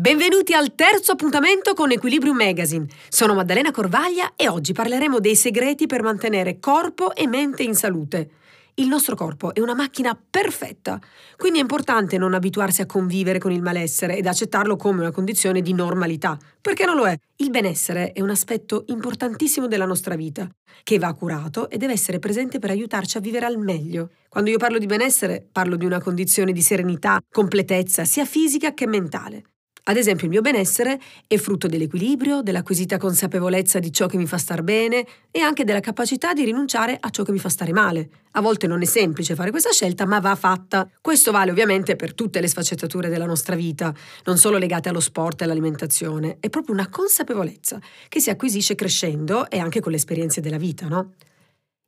Benvenuti al terzo appuntamento con Equilibrium Magazine. Sono Maddalena Corvaglia e oggi parleremo dei segreti per mantenere corpo e mente in salute. Il nostro corpo è una macchina perfetta, quindi è importante non abituarsi a convivere con il malessere ed accettarlo come una condizione di normalità, perché non lo è. Il benessere è un aspetto importantissimo della nostra vita, che va curato e deve essere presente per aiutarci a vivere al meglio. Quando io parlo di benessere, parlo di una condizione di serenità, completezza, sia fisica che mentale. Ad esempio il mio benessere è frutto dell'equilibrio, dell'acquisita consapevolezza di ciò che mi fa star bene e anche della capacità di rinunciare a ciò che mi fa stare male. A volte non è semplice fare questa scelta, ma va fatta. Questo vale ovviamente per tutte le sfaccettature della nostra vita, non solo legate allo sport e all'alimentazione. È proprio una consapevolezza che si acquisisce crescendo e anche con le esperienze della vita, no?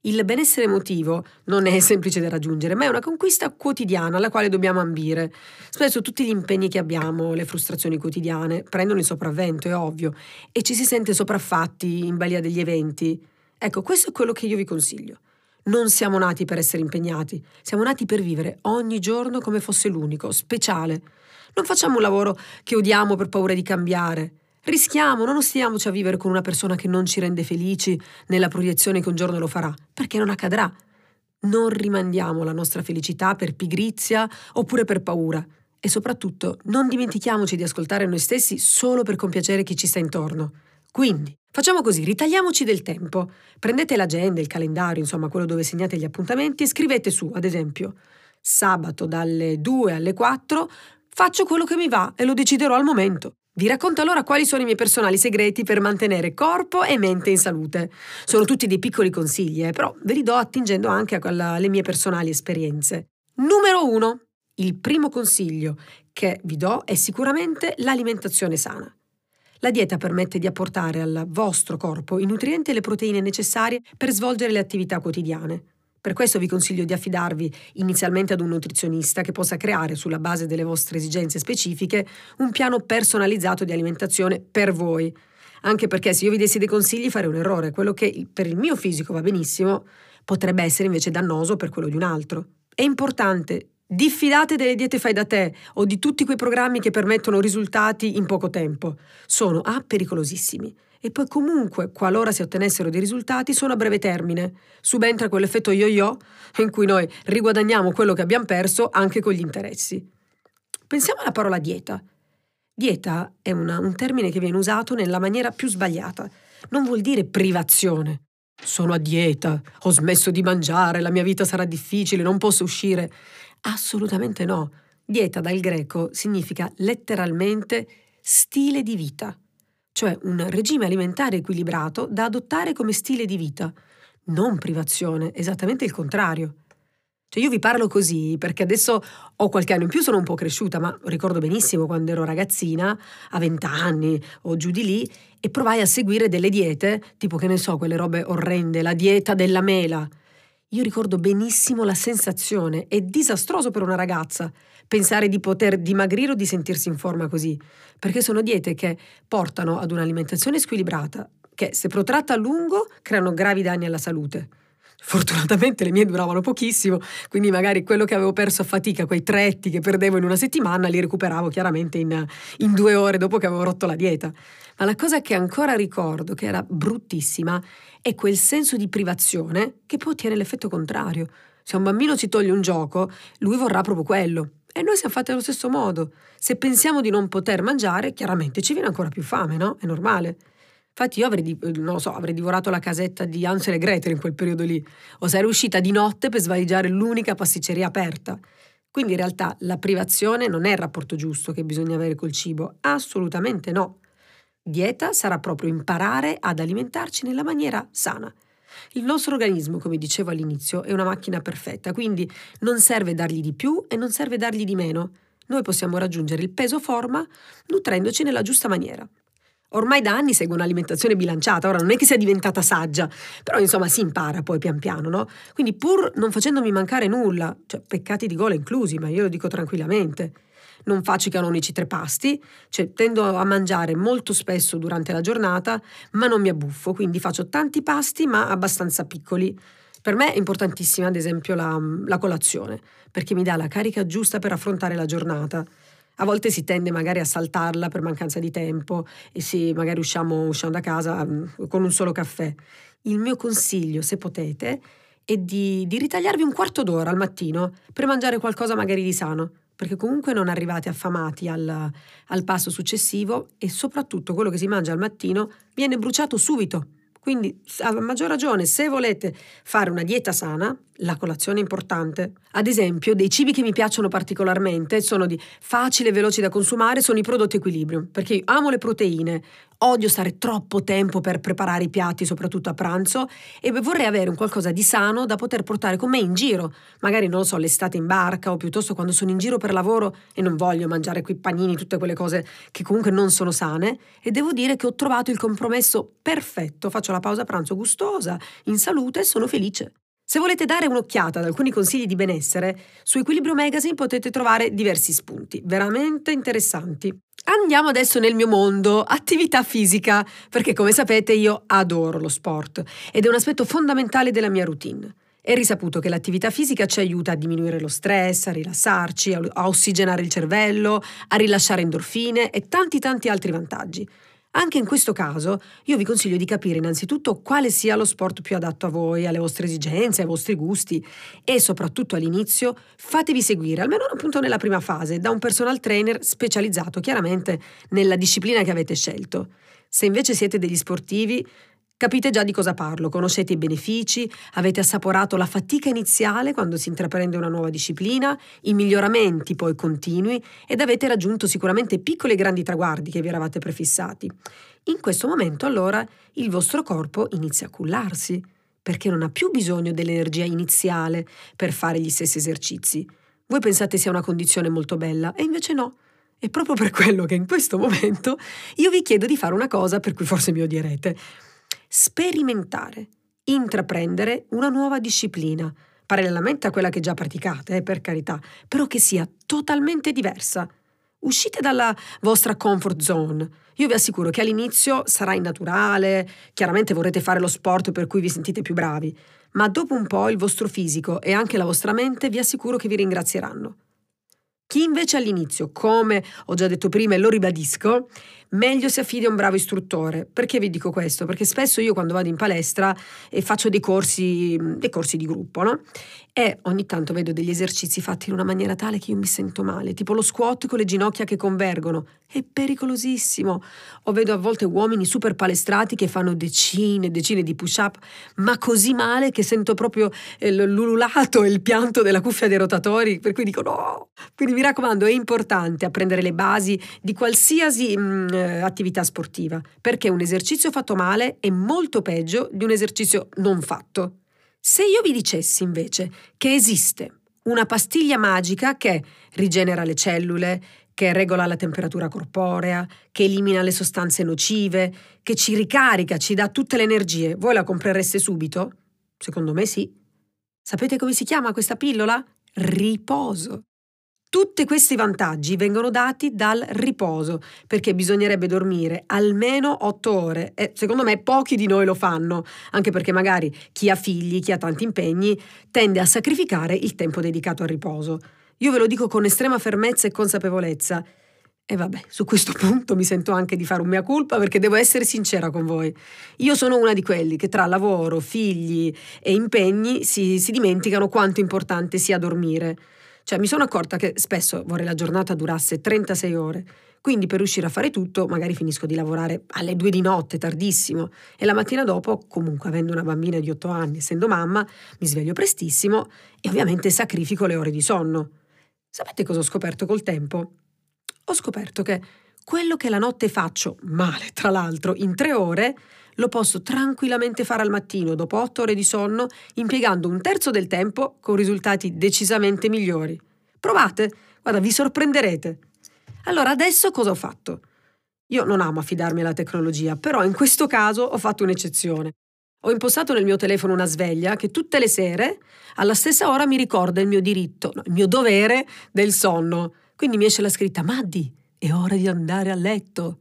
Il benessere emotivo non è semplice da raggiungere, ma è una conquista quotidiana alla quale dobbiamo ambire. Spesso tutti gli impegni che abbiamo, le frustrazioni quotidiane, prendono il sopravvento, è ovvio, e ci si sente sopraffatti in balia degli eventi. Ecco, questo è quello che io vi consiglio. Non siamo nati per essere impegnati, siamo nati per vivere ogni giorno come fosse l'unico, speciale. Non facciamo un lavoro che odiamo per paura di cambiare. Rischiamo, non ostiamoci a vivere con una persona che non ci rende felici nella proiezione che un giorno lo farà, perché non accadrà. Non rimandiamo la nostra felicità per pigrizia oppure per paura. E soprattutto non dimentichiamoci di ascoltare noi stessi solo per compiacere chi ci sta intorno. Quindi, facciamo così, ritagliamoci del tempo. Prendete l'agenda, il calendario, insomma quello dove segnate gli appuntamenti e scrivete su, ad esempio, sabato dalle 2 alle 4 faccio quello che mi va e lo deciderò al momento. Vi racconto allora quali sono i miei personali segreti per mantenere corpo e mente in salute. Sono tutti dei piccoli consigli, eh, però ve li do attingendo anche alle mie personali esperienze. Numero 1. Il primo consiglio che vi do è sicuramente l'alimentazione sana. La dieta permette di apportare al vostro corpo i nutrienti e le proteine necessarie per svolgere le attività quotidiane. Per questo vi consiglio di affidarvi inizialmente ad un nutrizionista che possa creare, sulla base delle vostre esigenze specifiche, un piano personalizzato di alimentazione per voi. Anche perché se io vi dessi dei consigli farei un errore. Quello che per il mio fisico va benissimo potrebbe essere invece dannoso per quello di un altro. È importante Diffidate delle diete fai da te o di tutti quei programmi che permettono risultati in poco tempo. Sono A pericolosissimi e poi comunque, qualora si ottenessero dei risultati, sono a breve termine. Subentra quell'effetto yo-yo in cui noi riguadagniamo quello che abbiamo perso anche con gli interessi. Pensiamo alla parola dieta. Dieta è una, un termine che viene usato nella maniera più sbagliata. Non vuol dire privazione. Sono a dieta, ho smesso di mangiare, la mia vita sarà difficile, non posso uscire. Assolutamente no. Dieta dal greco significa letteralmente stile di vita cioè un regime alimentare equilibrato da adottare come stile di vita, non privazione, esattamente il contrario. Cioè io vi parlo così perché adesso ho qualche anno in più, sono un po' cresciuta, ma ricordo benissimo quando ero ragazzina, a vent'anni o giù di lì, e provai a seguire delle diete, tipo che ne so, quelle robe orrende, la dieta della mela. Io ricordo benissimo la sensazione, è disastroso per una ragazza pensare di poter dimagrire o di sentirsi in forma così, perché sono diete che portano ad un'alimentazione squilibrata, che se protratta a lungo creano gravi danni alla salute. Fortunatamente le mie duravano pochissimo, quindi magari quello che avevo perso a fatica, quei tretti che perdevo in una settimana, li recuperavo chiaramente in, in due ore dopo che avevo rotto la dieta. Ma la cosa che ancora ricordo, che era bruttissima, è quel senso di privazione che poi ottiene l'effetto contrario. Se un bambino ci toglie un gioco, lui vorrà proprio quello. E noi siamo fatti allo stesso modo. Se pensiamo di non poter mangiare, chiaramente ci viene ancora più fame, no? È normale. Infatti io avrei, non so, avrei divorato la casetta di Hansel e Gretel in quel periodo lì, o sarei uscita di notte per svaligiare l'unica pasticceria aperta. Quindi in realtà la privazione non è il rapporto giusto che bisogna avere col cibo, assolutamente no. Dieta sarà proprio imparare ad alimentarci nella maniera sana. Il nostro organismo, come dicevo all'inizio, è una macchina perfetta, quindi non serve dargli di più e non serve dargli di meno. Noi possiamo raggiungere il peso forma nutrendoci nella giusta maniera. Ormai da anni seguo un'alimentazione bilanciata, ora non è che sia diventata saggia, però insomma si impara poi pian piano, no? Quindi pur non facendomi mancare nulla, cioè peccati di gola inclusi, ma io lo dico tranquillamente, non faccio i canonici tre pasti, cioè tendo a mangiare molto spesso durante la giornata, ma non mi abbuffo, quindi faccio tanti pasti ma abbastanza piccoli. Per me è importantissima ad esempio la, la colazione, perché mi dà la carica giusta per affrontare la giornata. A volte si tende magari a saltarla per mancanza di tempo e si magari usciamo, usciamo da casa mm, con un solo caffè. Il mio consiglio, se potete, è di, di ritagliarvi un quarto d'ora al mattino per mangiare qualcosa magari di sano perché comunque non arrivate affamati al, al, passo successivo e soprattutto quello che si mangia al mattino viene bruciato subito. Quindi, a maggior ragione, se volete fare una dieta sana, la colazione è importante. Ad esempio, dei cibi che mi piacciono particolarmente sono di facile e veloci da consumare, sono i prodotti equilibrio, perché io amo le proteine, odio stare troppo tempo per preparare i piatti, soprattutto a pranzo, e vorrei avere un qualcosa di sano da poter portare con me in giro. Magari, non lo so, l'estate in barca o piuttosto quando sono in giro per lavoro e non voglio mangiare quei panini, tutte quelle cose che comunque non sono sane. E devo dire che ho trovato il compromesso perfetto. Faccio la pausa pranzo gustosa, in salute e sono felice. Se volete dare un'occhiata ad alcuni consigli di benessere, su Equilibrio Magazine potete trovare diversi spunti, veramente interessanti. Andiamo adesso nel mio mondo, attività fisica, perché come sapete io adoro lo sport ed è un aspetto fondamentale della mia routine. È risaputo che l'attività fisica ci aiuta a diminuire lo stress, a rilassarci, a ossigenare il cervello, a rilasciare endorfine e tanti tanti altri vantaggi. Anche in questo caso io vi consiglio di capire innanzitutto quale sia lo sport più adatto a voi, alle vostre esigenze, ai vostri gusti e soprattutto all'inizio fatevi seguire, almeno appunto nella prima fase, da un personal trainer specializzato chiaramente nella disciplina che avete scelto. Se invece siete degli sportivi, Capite già di cosa parlo, conoscete i benefici, avete assaporato la fatica iniziale quando si intraprende una nuova disciplina, i miglioramenti poi continui ed avete raggiunto sicuramente piccoli e grandi traguardi che vi eravate prefissati. In questo momento allora il vostro corpo inizia a cullarsi, perché non ha più bisogno dell'energia iniziale per fare gli stessi esercizi. Voi pensate sia una condizione molto bella e invece no. È proprio per quello che in questo momento io vi chiedo di fare una cosa per cui forse mi odierete sperimentare, intraprendere una nuova disciplina, parallelamente a quella che già praticate, eh, per carità, però che sia totalmente diversa. Uscite dalla vostra comfort zone. Io vi assicuro che all'inizio sarà innaturale, chiaramente vorrete fare lo sport per cui vi sentite più bravi, ma dopo un po' il vostro fisico e anche la vostra mente vi assicuro che vi ringrazieranno. Chi invece all'inizio, come ho già detto prima e lo ribadisco, meglio si affidi a un bravo istruttore. Perché vi dico questo? Perché spesso io quando vado in palestra e faccio dei corsi, dei corsi di gruppo, no? E ogni tanto vedo degli esercizi fatti in una maniera tale che io mi sento male, tipo lo squat con le ginocchia che convergono. È pericolosissimo. O vedo a volte uomini super palestrati che fanno decine e decine di push-up, ma così male che sento proprio l'ululato e il pianto della cuffia dei rotatori, per cui dico no. Quindi mi raccomando, è importante apprendere le basi di qualsiasi mh, eh, attività sportiva, perché un esercizio fatto male è molto peggio di un esercizio non fatto. Se io vi dicessi invece che esiste una pastiglia magica che rigenera le cellule, che regola la temperatura corporea, che elimina le sostanze nocive, che ci ricarica, ci dà tutte le energie, voi la comprereste subito? Secondo me sì. Sapete come si chiama questa pillola? Riposo. Tutti questi vantaggi vengono dati dal riposo, perché bisognerebbe dormire almeno 8 ore e secondo me pochi di noi lo fanno, anche perché magari chi ha figli, chi ha tanti impegni, tende a sacrificare il tempo dedicato al riposo. Io ve lo dico con estrema fermezza e consapevolezza. E vabbè, su questo punto mi sento anche di fare un mea culpa perché devo essere sincera con voi. Io sono una di quelli che tra lavoro, figli e impegni si, si dimenticano quanto importante sia dormire. Cioè mi sono accorta che spesso vorrei la giornata durasse 36 ore, quindi per riuscire a fare tutto magari finisco di lavorare alle 2 di notte, tardissimo, e la mattina dopo, comunque avendo una bambina di 8 anni, essendo mamma, mi sveglio prestissimo e ovviamente sacrifico le ore di sonno. Sapete cosa ho scoperto col tempo? Ho scoperto che quello che la notte faccio, male tra l'altro, in tre ore, lo posso tranquillamente fare al mattino dopo otto ore di sonno, impiegando un terzo del tempo con risultati decisamente migliori. Provate, guarda, vi sorprenderete. Allora, adesso cosa ho fatto? Io non amo affidarmi alla tecnologia, però in questo caso ho fatto un'eccezione. Ho impostato nel mio telefono una sveglia che tutte le sere, alla stessa ora, mi ricorda il mio diritto, no, il mio dovere del sonno. Quindi mi esce la scritta: Maddi, è ora di andare a letto.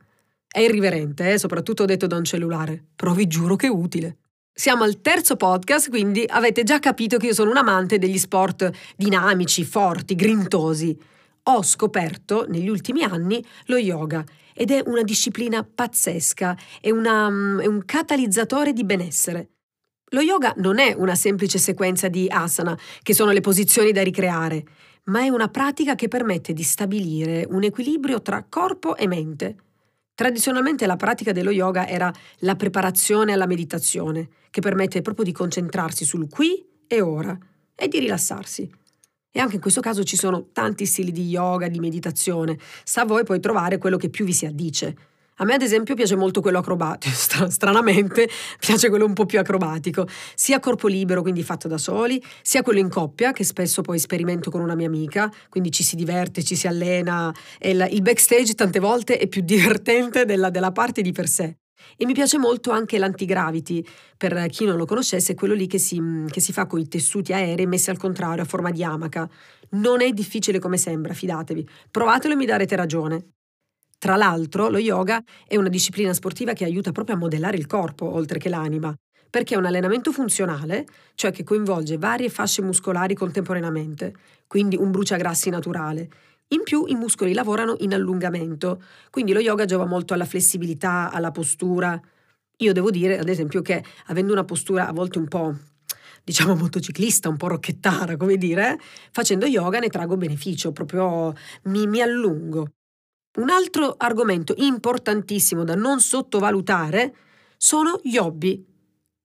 È irriverente, eh? soprattutto detto da un cellulare, però vi giuro che è utile. Siamo al terzo podcast, quindi avete già capito che io sono un amante degli sport dinamici, forti, grintosi. ho scoperto negli ultimi anni lo yoga ed è una disciplina pazzesca, è, una, mm, è un catalizzatore di benessere. Lo yoga non è una semplice sequenza di asana, che sono le posizioni da ricreare, ma è una pratica che permette di stabilire un equilibrio tra corpo e mente. Tradizionalmente la pratica dello yoga era la preparazione alla meditazione, che permette proprio di concentrarsi sul qui e ora e di rilassarsi. E anche in questo caso ci sono tanti stili di yoga, di meditazione. Sa voi poi trovare quello che più vi si addice. A me ad esempio piace molto quello acrobatico, stranamente piace quello un po' più acrobatico, sia corpo libero, quindi fatto da soli, sia quello in coppia, che spesso poi sperimento con una mia amica, quindi ci si diverte, ci si allena il backstage tante volte è più divertente della, della parte di per sé. E mi piace molto anche l'antigravity, per chi non lo conoscesse, è quello lì che si, che si fa con i tessuti aerei messi al contrario a forma di amaca. Non è difficile come sembra, fidatevi. Provatelo e mi darete ragione. Tra l'altro, lo yoga è una disciplina sportiva che aiuta proprio a modellare il corpo, oltre che l'anima, perché è un allenamento funzionale, cioè che coinvolge varie fasce muscolari contemporaneamente, quindi un bruciagrassi naturale. In più i muscoli lavorano in allungamento, quindi lo yoga giova molto alla flessibilità, alla postura. Io devo dire, ad esempio, che avendo una postura a volte un po' diciamo motociclista, un po' rocchettara, come dire, facendo yoga ne trago beneficio, proprio mi, mi allungo. Un altro argomento importantissimo da non sottovalutare sono gli hobby.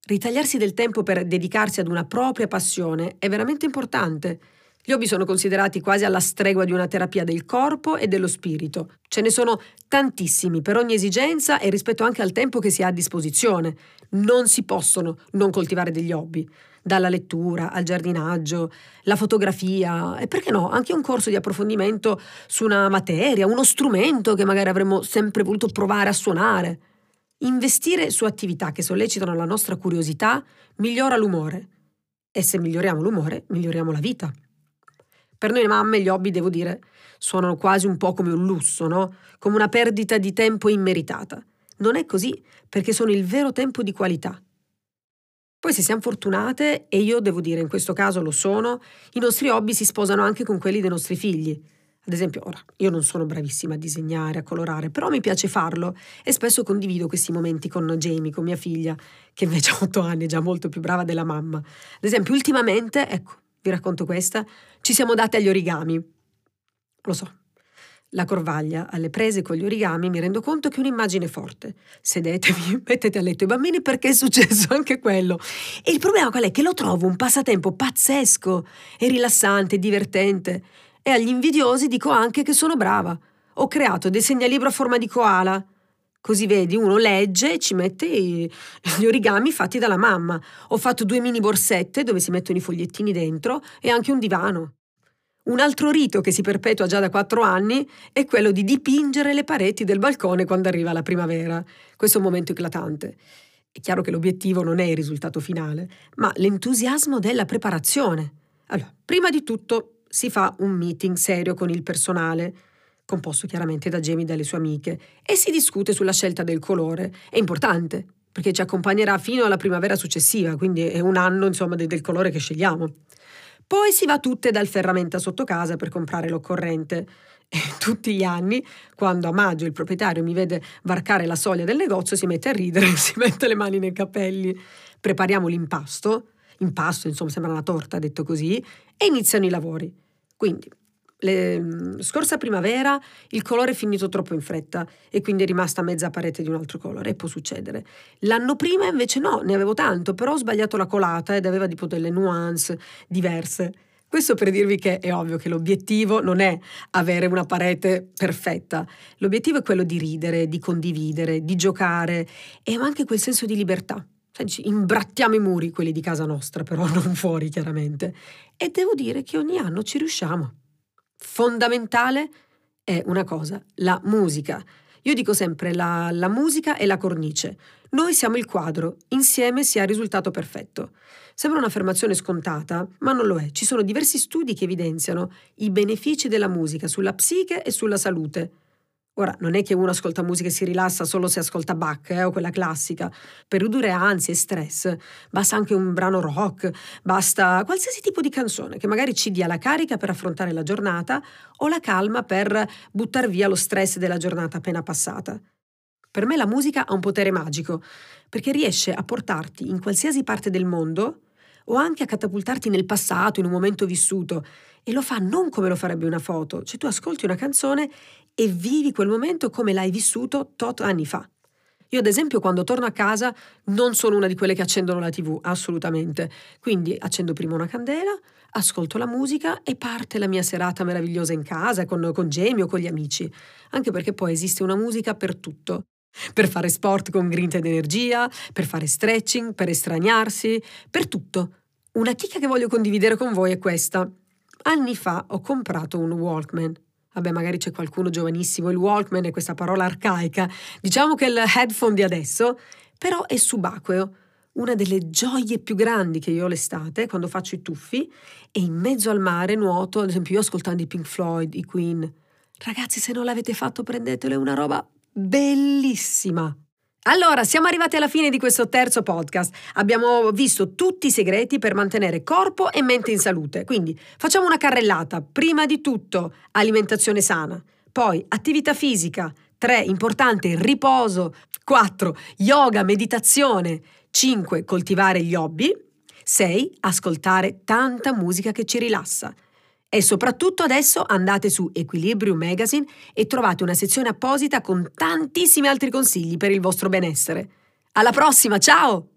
Ritagliarsi del tempo per dedicarsi ad una propria passione è veramente importante. Gli hobby sono considerati quasi alla stregua di una terapia del corpo e dello spirito. Ce ne sono tantissimi per ogni esigenza e rispetto anche al tempo che si ha a disposizione. Non si possono non coltivare degli hobby dalla lettura al giardinaggio, la fotografia e perché no, anche un corso di approfondimento su una materia, uno strumento che magari avremmo sempre voluto provare a suonare. Investire su attività che sollecitano la nostra curiosità migliora l'umore e se miglioriamo l'umore miglioriamo la vita. Per noi mamme gli hobby, devo dire, suonano quasi un po' come un lusso, no? Come una perdita di tempo immeritata. Non è così, perché sono il vero tempo di qualità. Poi se siamo fortunate, e io devo dire in questo caso lo sono, i nostri hobby si sposano anche con quelli dei nostri figli. Ad esempio, ora, io non sono bravissima a disegnare, a colorare, però mi piace farlo e spesso condivido questi momenti con Jamie, con mia figlia, che invece ha otto anni, è già molto più brava della mamma. Ad esempio, ultimamente, ecco, vi racconto questa, ci siamo date agli origami. Lo so, la corvaglia alle prese con gli origami mi rendo conto che è un'immagine forte. Sedetevi, mettete a letto i bambini perché è successo anche quello. E il problema qual è? Che lo trovo un passatempo pazzesco e rilassante, divertente. E agli invidiosi dico anche che sono brava. Ho creato dei segnalibro a forma di koala. Così vedi, uno legge e ci mette gli origami fatti dalla mamma. Ho fatto due mini borsette dove si mettono i fogliettini dentro e anche un divano. Un altro rito che si perpetua già da quattro anni è quello di dipingere le pareti del balcone quando arriva la primavera. Questo è un momento eclatante. È chiaro che l'obiettivo non è il risultato finale, ma l'entusiasmo della preparazione. Allora, prima di tutto si fa un meeting serio con il personale, composto chiaramente da Jamie e dalle sue amiche, e si discute sulla scelta del colore. È importante, perché ci accompagnerà fino alla primavera successiva, quindi è un anno insomma del colore che scegliamo. Poi si va tutte dal ferramenta sotto casa per comprare l'occorrente. E tutti gli anni, quando a maggio il proprietario mi vede varcare la soglia del negozio, si mette a ridere, si mette le mani nei capelli. Prepariamo l'impasto, impasto insomma sembra una torta detto così, e iniziano i lavori. Quindi le, mm, scorsa primavera il colore è finito troppo in fretta e quindi è rimasta mezza parete di un altro colore e può succedere. L'anno prima invece no, ne avevo tanto, però ho sbagliato la colata ed aveva tipo delle nuance diverse. Questo per dirvi che è ovvio che l'obiettivo non è avere una parete perfetta, l'obiettivo è quello di ridere, di condividere, di giocare e anche quel senso di libertà. Imbrattiamo i muri, quelli di casa nostra, però non fuori chiaramente. E devo dire che ogni anno ci riusciamo fondamentale è una cosa, la musica. Io dico sempre la, la musica è la cornice. Noi siamo il quadro, insieme si ha il risultato perfetto. Sembra un'affermazione scontata, ma non lo è. Ci sono diversi studi che evidenziano i benefici della musica sulla psiche e sulla salute. Ora, non è che uno ascolta musica e si rilassa solo se ascolta Bach eh, o quella classica. Per ridurre ansia e stress basta anche un brano rock, basta qualsiasi tipo di canzone che magari ci dia la carica per affrontare la giornata o la calma per buttare via lo stress della giornata appena passata. Per me la musica ha un potere magico, perché riesce a portarti in qualsiasi parte del mondo o anche a catapultarti nel passato, in un momento vissuto. E lo fa non come lo farebbe una foto, cioè tu ascolti una canzone e vivi quel momento come l'hai vissuto tot anni fa. Io ad esempio quando torno a casa non sono una di quelle che accendono la tv, assolutamente. Quindi accendo prima una candela, ascolto la musica e parte la mia serata meravigliosa in casa con, con Jamie o con gli amici. Anche perché poi esiste una musica per tutto. Per fare sport con grinta ed energia, per fare stretching, per estraniarsi, per tutto. Una chicca che voglio condividere con voi è questa. Anni fa ho comprato un Walkman Vabbè, magari c'è qualcuno giovanissimo, il Walkman è questa parola arcaica. Diciamo che il headphone di adesso, però è subacqueo. Una delle gioie più grandi che io ho l'estate, quando faccio i tuffi, e in mezzo al mare nuoto, ad esempio io ascoltando i Pink Floyd, i Queen. Ragazzi, se non l'avete fatto, prendetelo, è una roba bellissima. Allora, siamo arrivati alla fine di questo terzo podcast. Abbiamo visto tutti i segreti per mantenere corpo e mente in salute. Quindi facciamo una carrellata. Prima di tutto, alimentazione sana. Poi, attività fisica. 3. Importante, riposo. 4. Yoga, meditazione. 5. Coltivare gli hobby. 6. Ascoltare tanta musica che ci rilassa. E soprattutto adesso andate su Equilibrium Magazine e trovate una sezione apposita con tantissimi altri consigli per il vostro benessere. Alla prossima, ciao!